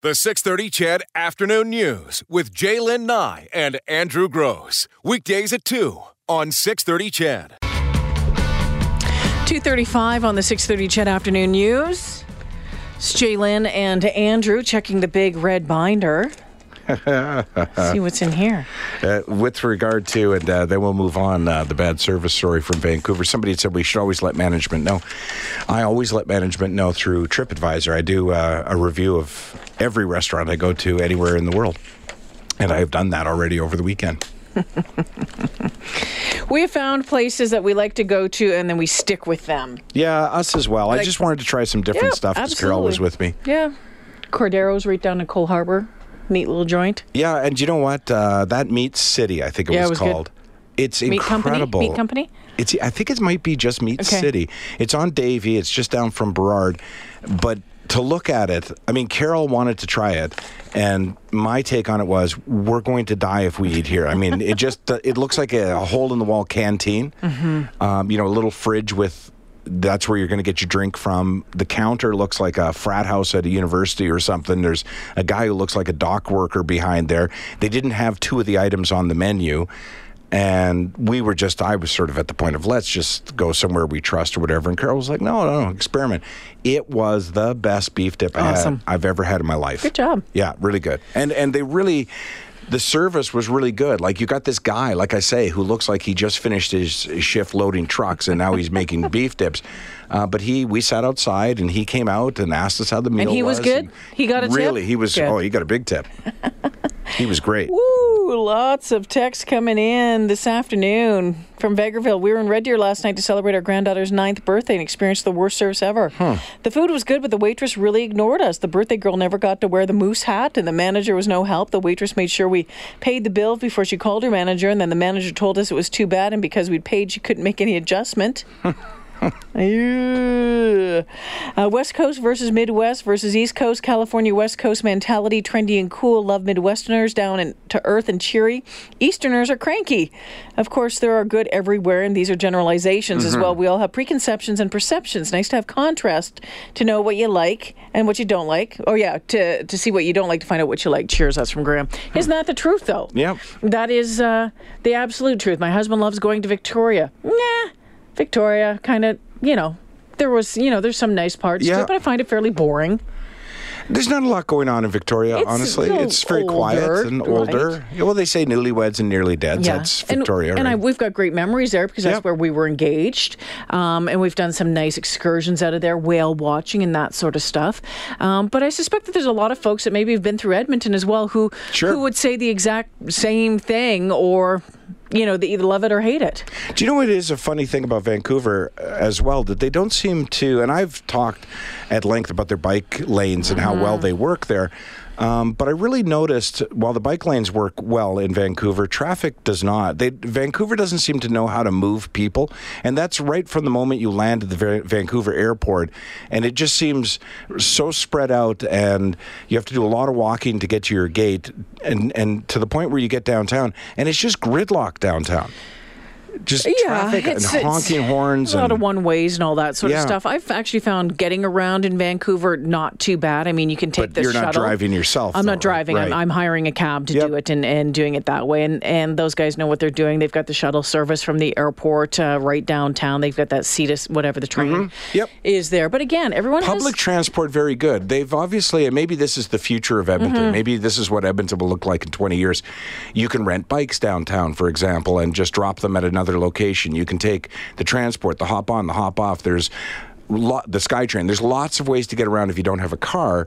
The 630 CHED Afternoon News with J'lyn Nye and Andrew Grose. Weekdays at 2 on 630 CHED. 2.35 on the 6.30 CHED Afternoon News. It's J'lyn and Andrew checking the big red binder. See what's in here. Uh, with regard to, and uh, then we'll move on, uh, the bad service story from Vancouver. Somebody had said we should always let management know. I always let management know through TripAdvisor. I do uh, a review of every restaurant I go to anywhere in the world. And I have done that already over the weekend. We have found places that we like to go to and then we stick with them. Yeah, us as well. I just wanted to try some different Yeah, stuff because Carol was with me. Yeah. Cardero's right down in Coal Harbour. Neat little joint. Yeah, and you know what? Uh, that Meat City, I think it Yeah, was, it was good. called. It's Meat Company? incredible. Meat Company? It's. I think it might be just Meat Okay. City. It's on Davie. It's just down from Burrard, but to look at it, I mean, Carol wanted to try it, and my take on it was, we're going to die if we eat here. I mean, it just it looks like a, a hole in the wall canteen. Mm-hmm. Um, you know, a little fridge with. That's where you're going to get your drink from. The counter looks like a frat house at a university or something. There's a guy who looks like a dock worker behind there. They didn't have two of the items on the menu. And we were just, I was sort of at the point of let's just go somewhere we trust or whatever. And Carol was like, no, no, no, experiment. It was the best beef dip I Awesome. I've ever had in my life. Good job. Yeah, really good. And and they really the service was really good. Like you got this guy, like I say, who looks like he just finished his, his shift loading trucks and now he's making beef dips. Uh, but he, we sat outside and he came out and asked us how the meal was. And he was good? He got a tip? really. He was. Good. Oh, he got a big tip. he was great. Woo! Lots of texts coming in this afternoon from Vegreville. We were in Red Deer last night to celebrate our granddaughter's ninth birthday and experienced the worst service ever. The food was good, but the waitress really ignored us. The birthday girl never got to wear the moose hat, and the manager was no help. The waitress made sure we paid the bill before she called her manager, and then the manager told us it was too bad, and because we'd paid, she couldn't make any adjustment. Uh, West Coast versus Midwest versus East Coast. California West Coast mentality, trendy and cool. Love Midwesterners down and to earth and cheery. Easterners are cranky. Of course, there are good everywhere, and these are generalizations as well. We all have preconceptions and perceptions. Nice to have contrast to know what you like and what you don't like. Oh yeah, to to see what you don't like to find out what you like. Cheers. That's from Graham. Isn't that the truth though? Yep. That is uh, the absolute truth. My husband loves going to Victoria. Nah, Victoria, kind of, you know, there was, you know, there's some nice parts to it, but I find it fairly boring. There's not a lot going on in Victoria, It's honestly. It's very older, quiet and older. Yeah, Well, they say newlyweds and nearly dead. That's and, Victoria, and I, right? we've got great memories there because that's Yep. where we were engaged, um, and we've done some nice excursions out of there, whale watching and that sort of stuff. Um, but I suspect that there's a lot of folks that maybe have been through Edmonton as well who Sure. who would say the exact same thing, or you know, they either love it or hate it. Do you know what is a funny thing about Vancouver uh, as well? That they don't seem to, and I've talked at length about their bike lanes and how well they work there. Um, but I really noticed while the bike lanes work well in Vancouver, traffic does not. They, Vancouver doesn't seem to know how to move people, and that's right from the moment you land at the Va- Vancouver airport. And it just seems so spread out, and you have to do a lot of walking to get to your gate, and and to the point where you get downtown, and it's just gridlock downtown. Just traffic and honking horns a lot and of one ways and all that sort Yeah. of stuff. I've actually found getting around in Vancouver not too bad. I mean, you can take But the you're not shuttle. driving yourself, I'm though, not driving. right? I'm, I'm hiring a cab to Yep. do it and, and doing it that way. And and those guys know what they're doing. They've got the shuttle service from the airport uh, right downtown. They've got that Cetus, whatever the train Mm-hmm. Yep. is there. But again, everyone public has. transport very good. They've obviously, and maybe this is the future of Edmonton. Mm-hmm. Maybe this is what Edmonton will look like in 20 years. You can rent bikes downtown, for example, and just drop them at another location. You can take the transport, the hop on, the hop off. There's the SkyTrain. There's lots of ways to get around if you don't have a car,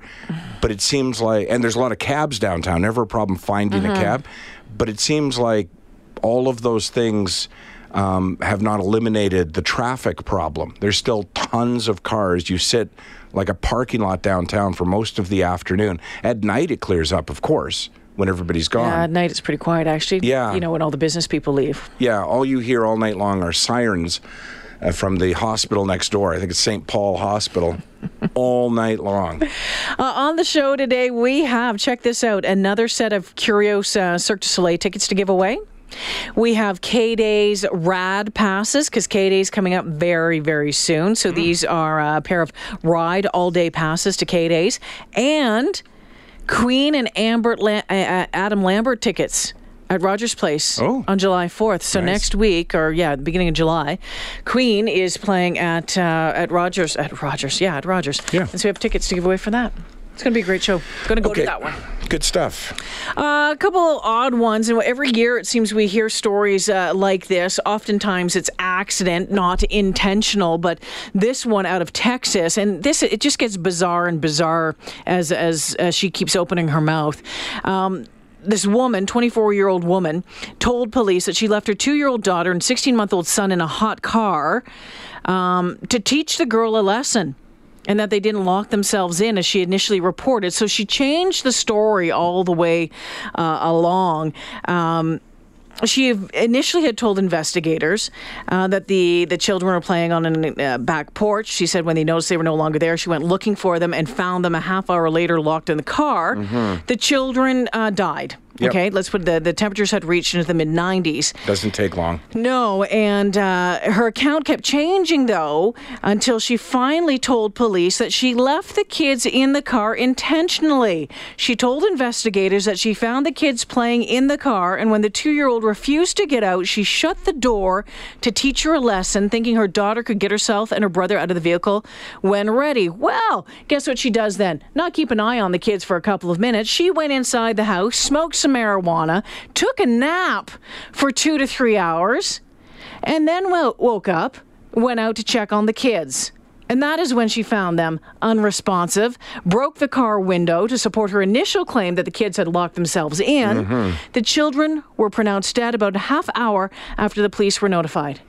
but it seems like, and there's a lot of cabs downtown. Never a problem finding Mm-hmm. a cab, but it seems like all of those things um, have not eliminated the traffic problem. There's still tons of cars. You sit like a parking lot downtown for most of the afternoon. At night, it clears up, of course, when everybody's gone. Yeah, at night it's pretty quiet actually. Yeah. You know, when all the business people leave. Yeah, all you hear all night long are sirens uh, from the hospital next door. I think it's St. Paul Hospital, all night long. Uh, on the show today, we have, check this out, another set of Kurios uh, Cirque du Soleil tickets to give away. We have K Day's Rad passes because K Day's coming up very, very soon. So these are a pair of ride all day passes to K Days. And Queen and Amber uh, uh, Adam Lambert tickets at Rogers Place Oh. on July 4th. So Nice. next week, or yeah, the beginning of July, Queen is playing at uh, at Rogers at Rogers. Yeah, at Rogers. Yeah. And so we have tickets to give away for that. It's going to be a great show. Going to go to that one. Good stuff. Uh, a couple of odd ones, and every year it seems we hear stories uh, like this. Oftentimes it's accident, not intentional. But this one out of Texas, and this it just gets bizarre and bizarre as as, as she keeps opening her mouth. Um, this woman, 24 year old woman, told police that she left her two year old daughter and 16 month old son in a hot car um, to teach the girl a lesson and that they didn't lock themselves in as she initially reported. So she changed the story all the way uh, along. Um, she initially had told investigators uh, that the, the children were playing on a uh, back porch. She said when they noticed they were no longer there, she went looking for them and found them a half hour later locked in the car. The children uh, died. Yep. Okay, let's put the, the temperatures had reached into the mid 90s. Doesn't take long. No, and uh, her account kept changing though until she finally told police that she left the kids in the car intentionally. She told investigators that she found the kids playing in the car, and when the two year old refused to get out, she shut the door to teach her a lesson, thinking her daughter could get herself and her brother out of the vehicle when ready. Well, guess what she does then? Not keep an eye on the kids for a couple of minutes. She went inside the house, smoked some marijuana, took a nap for two to three hours, and then woke up, went out to check on the kids. And that is when she found them unresponsive, broke the car window to support her initial claim that the kids had locked themselves in. The children were pronounced dead about a half hour after the police were notified.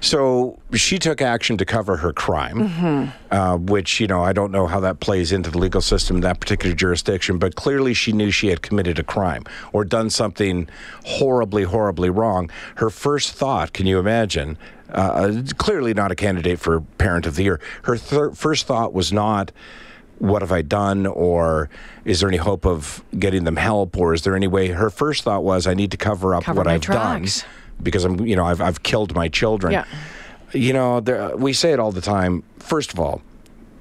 So she took action to cover her crime, uh, which, you know, I don't know how that plays into the legal system in that particular jurisdiction, but clearly she knew she had committed a crime or done something horribly, horribly wrong. Her first thought, can you imagine? Uh, clearly not a candidate for Parent of the Year. Her thir- first thought was not, what have I done? Or is there any hope of getting them help? Or is there any way? Her first thought was, I need to cover up Cover what I've tracks. done because I'm, you know, I've, I've killed my children. Yeah. You know, there, we say it all the time. First of all,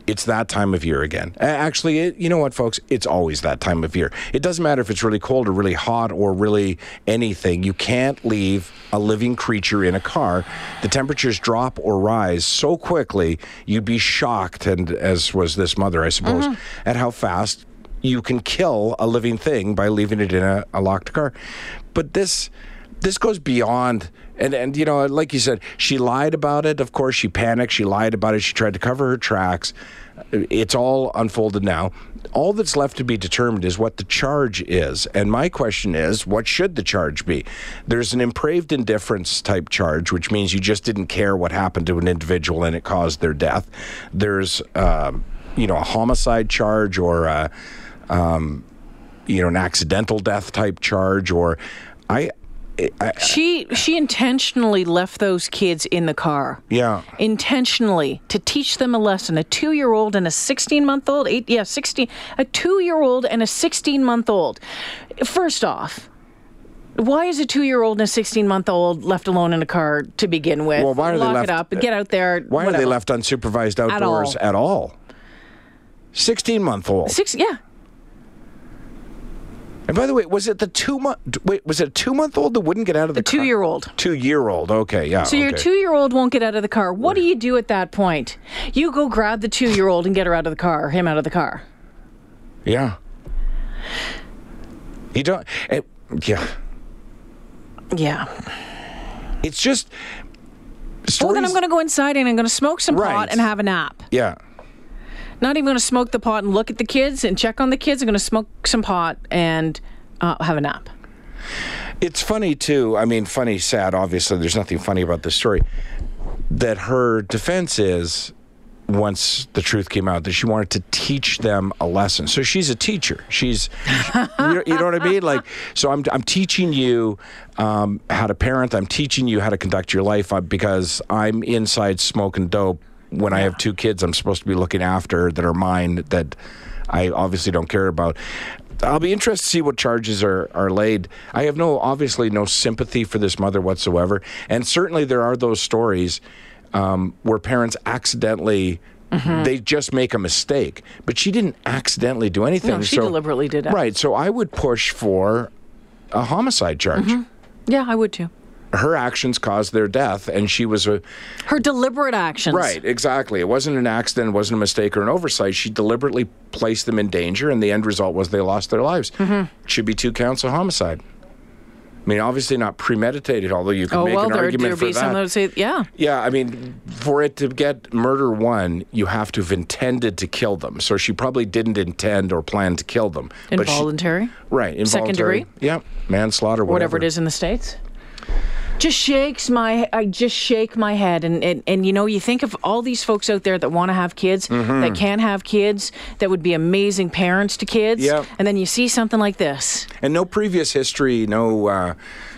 it's that time of year again. Actually, it, you know what, folks? It's always that time of year. It doesn't matter if it's really cold or really hot or really anything. You can't leave a living creature in a car. The temperatures drop or rise so quickly, you'd be shocked, and as was this mother, I suppose, mm-hmm. at how fast you can kill a living thing by leaving it in a, a locked car. But this this goes beyond and and you know like you said she lied about it. Of course she panicked. She lied about it. She tried to cover her tracks. It's all unfolded now. All that's left to be determined is what the charge is. And my question is what should the charge be? There's an depraved indifference type charge which means you just didn't care what happened to an individual and it caused their death. There's um, you know a homicide charge or a, um, you know an accidental death type charge or i I, She she intentionally left those kids in the car. Yeah. Intentionally to teach them a lesson. A two year old and a sixteen month old. Eight yeah, sixteen a two year old and a sixteen month old. First off, why is a two year old and a sixteen month old left alone in a car to begin with? Well, why are they Lock left- it up and get out there. Why are they left unsupervised outdoors all. at all? 16 month old. Six yeah. And by the way, was it the two month wait, was it a 2 month old that wouldn't get out of the A two year old. 2 year old. Okay, yeah. So your two year old won't get out of the car. What do you do at that point? You go grab the two year old and get her out of the car, him out of the car. Yeah. You don't it, yeah. Yeah. It's just Well, then I'm going to go inside and I'm going to smoke some pot and have a nap. Yeah. Not even going to smoke the pot and look at the kids and check on the kids. I'm going to smoke some pot and uh, have a nap. It's funny too. I mean, funny, sad. Obviously, there's nothing funny about this story. That her defense is, once the truth came out, that she wanted to teach them a lesson. So she's a teacher. She's, you, know, what I mean? Like, so I'm I'm teaching you um, how to parent. I'm teaching you how to conduct your life uh, because I'm inside smoking dope. When I have two kids, I'm supposed to be looking after that are mine. That I obviously don't care about. I'll be interested to see what charges are, are laid. I have no, obviously, no sympathy for this mother whatsoever. And certainly there are those stories um, where parents accidentally They just make a mistake. But she didn't accidentally do anything. No, she so- deliberately did it. Right. So I would push for a homicide charge. Mm-hmm. Yeah, I would too. Her actions caused their death, and she was a. Her deliberate actions. Right, exactly. It wasn't an accident, it wasn't a mistake or an oversight. She deliberately placed them in danger, and the end result was they lost their lives. Mm-hmm. Should be two counts of homicide. I mean, obviously not premeditated, although you could Oh make well, an there argument for be some that that. would say, yeah. Yeah, I mean, for it to get murder one, you have to have intended to kill them. So she probably didn't intend or plan to kill them. But she- Involuntary, right, involuntary. degree? Yeah, manslaughter, whatever. whatever it is in the states. Just shakes my. I just shake my head, and, and and you know, you think of all these folks out there that want to have kids, Mm-hmm. that can't have kids, that would be amazing parents to kids, Yeah. and then you see something like this. And no previous history, no uh,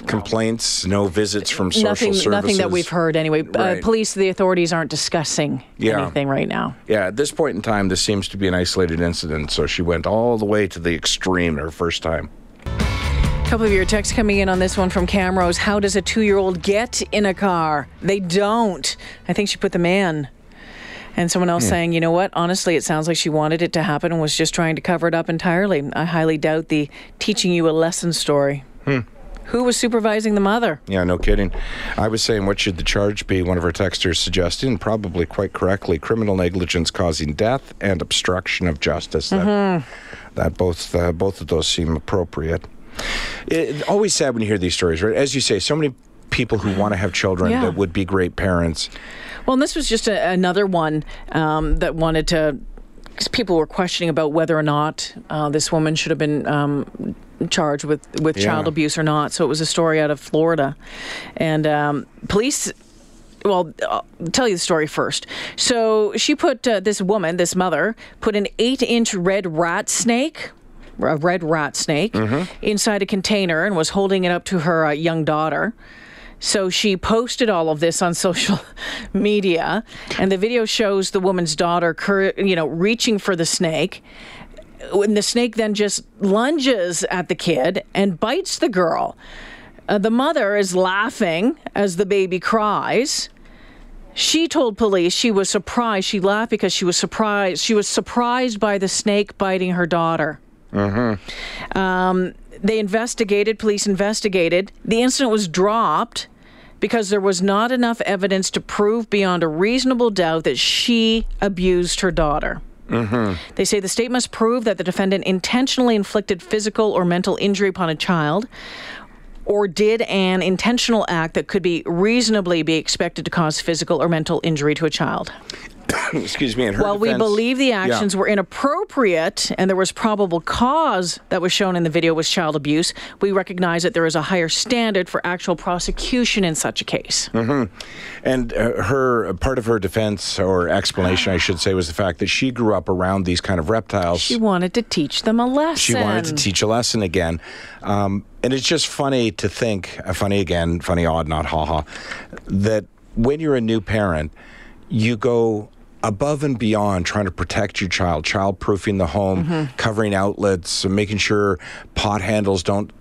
complaints, no visits from social nothing, services. nothing that we've heard anyway. Right. Uh, police, the authorities aren't discussing Yeah. anything right now. Yeah, at this point in time, this seems to be an isolated incident. So she went all the way to the extreme her first time. Couple of your texts coming in on this one from Camrose. How does a two-year-old get in a car? They don't. I think she put the man. And someone else hmm. saying, you know what? Honestly, it sounds like she wanted it to happen and was just trying to cover it up entirely. I highly doubt the teaching you a lesson story. Hmm. Who was supervising the mother? Yeah, no kidding. I was saying, what should the charge be? One of our texters suggested, and probably quite correctly, criminal negligence causing death and obstruction of justice. That, mm-hmm. that both uh, both of those seem appropriate. It, always sad when you hear these stories, right? As you say, so many people who want to have children Yeah. that would be great parents. Well, and this was just a, another one um, that wanted to. Because people were questioning about whether or not uh, this woman should have been um, charged with with Yeah. child abuse or not. So it was a story out of Florida, and um, police. Well, I'll tell you the story first. So she put uh, this woman, this mother, put an eight-inch red rat snake. A red rat snake inside a container and was holding it up to her uh, young daughter. So she posted all of this on social media, and the video shows the woman's daughter, cur- you know, reaching for the snake. When the snake then just lunges at the kid and bites the girl. Uh, the mother is laughing as the baby cries. She told police she was surprised. She laughed because she was surprised. She was surprised by the snake biting her daughter. Um, they investigated, police investigated. The incident was dropped because there was not enough evidence to prove beyond a reasonable doubt that she abused her daughter. They say the state must prove that the defendant intentionally inflicted physical or mental injury upon a child or did an intentional act that could be reasonably be expected to cause physical or mental injury to a child. Excuse me. In her Well, we believe the Yeah. actions were inappropriate and there was probable cause that was shown in the video was child abuse. We recognize that there is a higher standard for actual prosecution in such a case. And uh, her part of her defense or explanation, I should say, was the fact that she grew up around these kind of reptiles. She wanted to teach them a lesson. She wanted to teach a lesson again. Um, and it's just funny to think, uh, funny again, funny odd, not haha, that when you're a new parent, you go above and beyond trying to protect your child, child proofing the home, Mm-hmm. covering outlets, making sure pot handles don't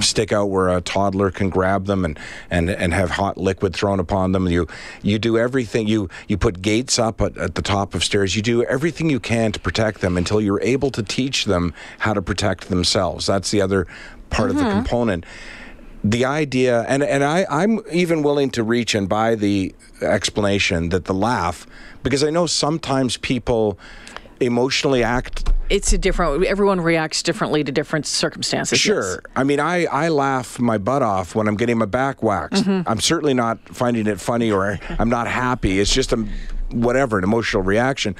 stick out where a toddler can grab them and, and, and have hot liquid thrown upon them. You you do everything. You you put gates up at, at the top of stairs. You do everything you can to protect them until you're able to teach them how to protect themselves. That's the other part of the component. The idea, and, and I, I'm even willing to reach and buy the explanation that the laugh, because I know sometimes people emotionally act It's a different, everyone reacts differently to different circumstances. yes. Sure. I mean, I, I laugh my butt off when I'm getting my back waxed. Mm-hmm. I'm certainly not finding it funny or I'm not happy. It's just a whatever, an emotional reaction.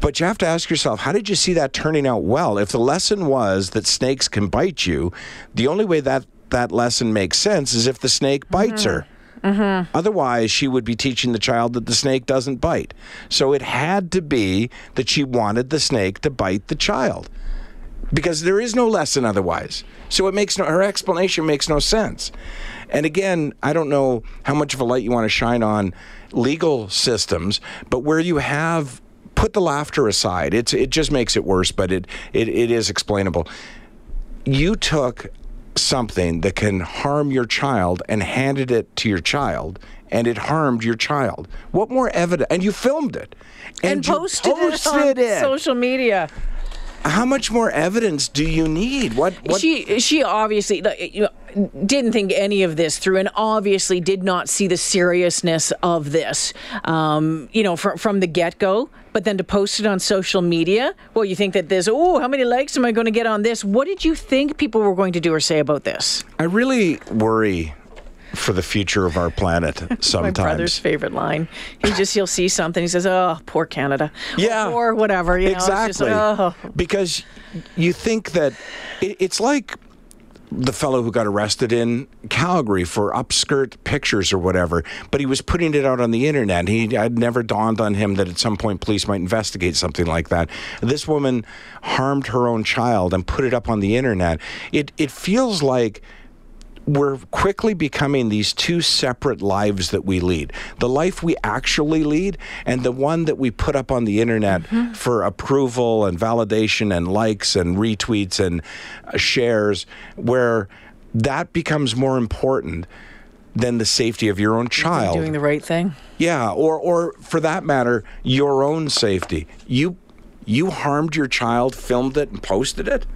But you have to ask yourself, how did you see that turning out well? If the lesson was that snakes can bite you, the only way that that lesson makes sense is if the snake bites her. Mm-hmm. Otherwise, she would be teaching the child that the snake doesn't bite. So it had to be that she wanted the snake to bite the child because there is no lesson otherwise. So it makes no her explanation makes no sense. And again, I don't know how much of a light you want to shine on legal systems, but where you have put the laughter aside, it's it just makes it worse, but it it, it is explainable. You took something that can harm your child and handed it to your child and it harmed your child. What more evidence? And you filmed it. And, you posted, it on it. social media. How much more evidence do you need? What? what She she obviously like, you know, didn't think any of this through, and obviously did not see the seriousness of this. Um, you know, from from the get go. But then to post it on social media, well, you think that this. Oh, how many likes am I going to get on this? What did you think people were going to do or say about this? I really worry for the future of our planet sometimes. My brother's favorite line. He just he'll see something. He says, "Oh, poor Canada." Yeah. Or, whatever. You know, exactly. oh. Because you think that it, it's like the fellow who got arrested in Calgary for upskirt pictures or whatever, but he was putting it out on the internet. He had never dawned on him that at some point police might investigate something like that. This woman harmed her own child and put it up on the internet. It it feels like we're quickly becoming these two separate lives that we lead the life we actually lead and the one that we put up on the internet for approval and validation and likes and retweets and uh, shares where that becomes more important than the safety of your own child doing the right thing. yeah, or or for that matter, your own safety. You you harmed your child, filmed it, and posted it.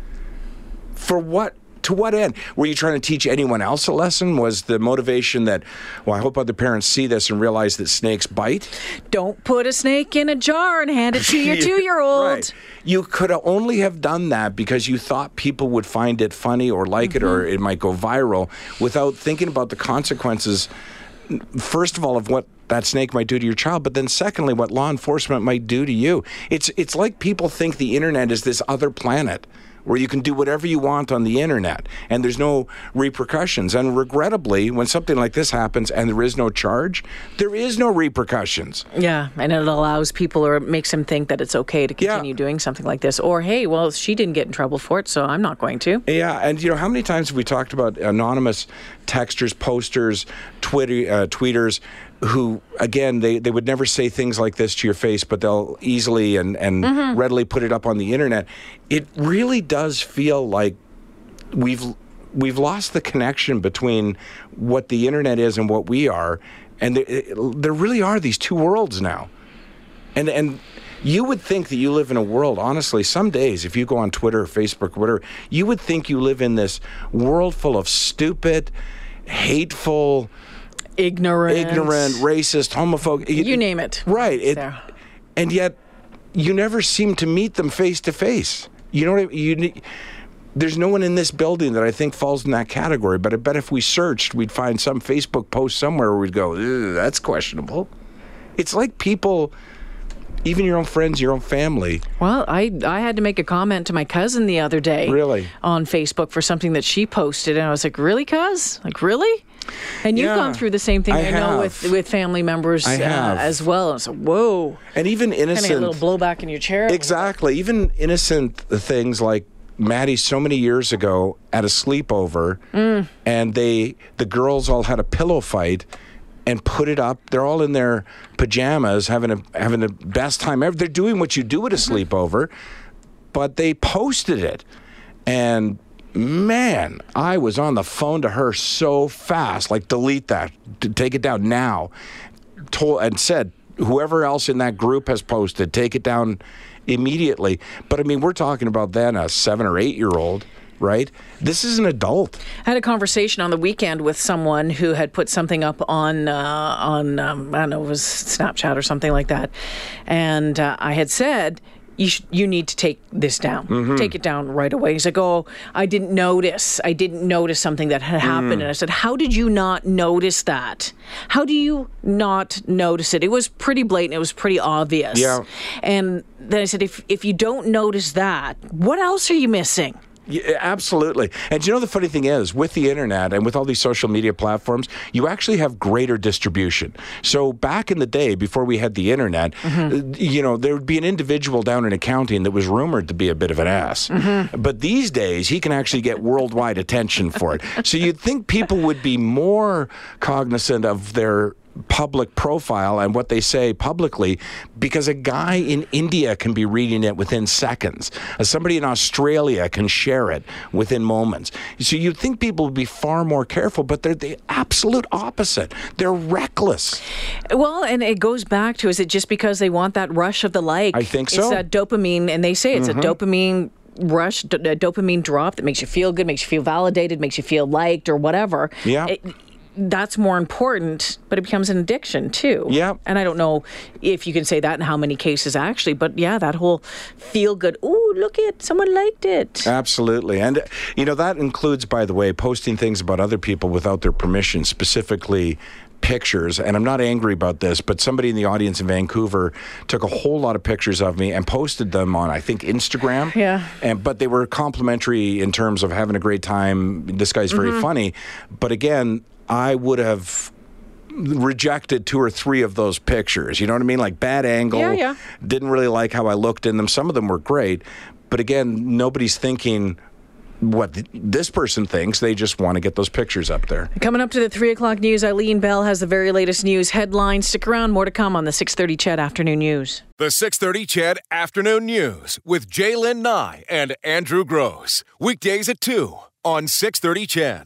For what? To what end? Were you trying to teach anyone else a lesson? Was the motivation that, well, I hope other parents see this and realize that snakes bite? Don't put a snake in a jar and hand it to your two-year-old. Right. You could only have done that because you thought people would find it funny or like it or Mm-hmm. it might go viral without thinking about the consequences, first of all, of what that snake might do to your child, but then secondly, what law enforcement might do to you. It's, it's like people think the internet is this other planet where you can do whatever you want on the internet and there's no repercussions. And regrettably, when something like this happens and there is no charge, there is no repercussions. Yeah, and it allows people or it makes them think that it's okay to Yeah. continue doing something like this. Or hey, well, she didn't get in trouble for it, so I'm not going to. Yeah, and you know how many times have we talked about anonymous texters, posters, Twitter, uh, tweeters, who again they, they would never say things like this to your face, but they'll easily and and mm-hmm. readily put it up on the internet. It really does feel like we've we've lost the connection between what the internet is and what we are, and there, there really are these two worlds now. And and you would think that you live in a world, honestly, some days, if you go on Twitter or Facebook or whatever, you would think you live in this world full of stupid, hateful, Ignorant. ignorant, racist, homophobic. You name it. Right. It, there. and yet, you never seem to meet them face to face. You know what I mean? You, there's no one in this building that I think falls in that category, but I bet if we searched, we'd find some Facebook post somewhere where we'd go, that's questionable. It's like people, even your own friends, your own family. Well, I I had to make a comment to my cousin the other day. Really? On Facebook for something that she posted, and I was like, "Really, cuz? Like, really?" And you've Yeah, gone through the same thing, I I, know, with with family members uh, as well. So, whoa, And even kind of innocent. a little blowback in your chair. Exactly. Even innocent things like Maddie so many years ago at a sleepover, Mm. and they the girls all had a pillow fight and put it up. They're all in their pajamas, having a having the best time ever. They're doing what you do at a Mm-hmm. sleepover, but they posted it, and man, I was on the phone to her so fast, like delete that, take it down now, told and said whoever else in that group has posted, take it down immediately. But I mean, we're talking about then a seven or eight year old, right? This is an adult. I had a conversation on the weekend with someone who had put something up on uh, on um, I don't know it was Snapchat or something like that, and uh, I had said. You, sh- you need to take this down. Take it down right away. He's like, Oh, I didn't notice. I didn't notice something that had happened. And I said, How did you not notice that? How do you not notice it? It was pretty blatant. It was pretty obvious. Yeah. And then I said, If, if you don't notice that, what else are you missing? Yeah, absolutely. And you know the funny thing is, with the internet and with all these social media platforms, you actually have greater distribution. So back in the day, before we had the internet, uh, you know, there would be an individual down in accounting that was rumored to be a bit of an ass. But these days, he can actually get worldwide attention for it. So you'd think people would be more cognizant of their public profile and what they say publicly because a guy in India can be reading it within seconds. Uh, somebody in Australia can share it within moments. So you'd think people would be far more careful, but they're the absolute opposite. They're reckless. Well, and it goes back to is it just because they want that rush of the like? I think so. It's that dopamine, and they say it's a dopamine rush, d- a dopamine drop that makes you feel good, makes you feel validated, makes you feel liked or whatever. Yeah. It- that's more important, but it becomes an addiction too. Yeah. And I don't know if you can say that in how many cases actually, but yeah, that whole feel good. Ooh, look it, someone liked it. Absolutely. And, you know, that includes, by the way, posting things about other people without their permission, specifically pictures. And I'm not angry about this, but somebody in the audience in Vancouver took a whole lot of pictures of me and posted them on, I think, Instagram. Yeah. And, but they were complimentary in terms of having a great time. This guy's very Mm-hmm. funny. But again, I would have rejected two or three of those pictures. You know what I mean? Like bad angle. Yeah, yeah. Didn't really like how I looked in them. Some of them were great, but again, nobody's thinking what th- this person thinks. They just want to get those pictures up there. Coming up to the three o'clock news, Eileen Bell has the very latest news headlines. Stick around, more to come on the six thirty CHED Afternoon News. The 630 CHED Afternoon News with J'lyn Nye and Andrew Grose. Weekdays at 2 on 630 CHED.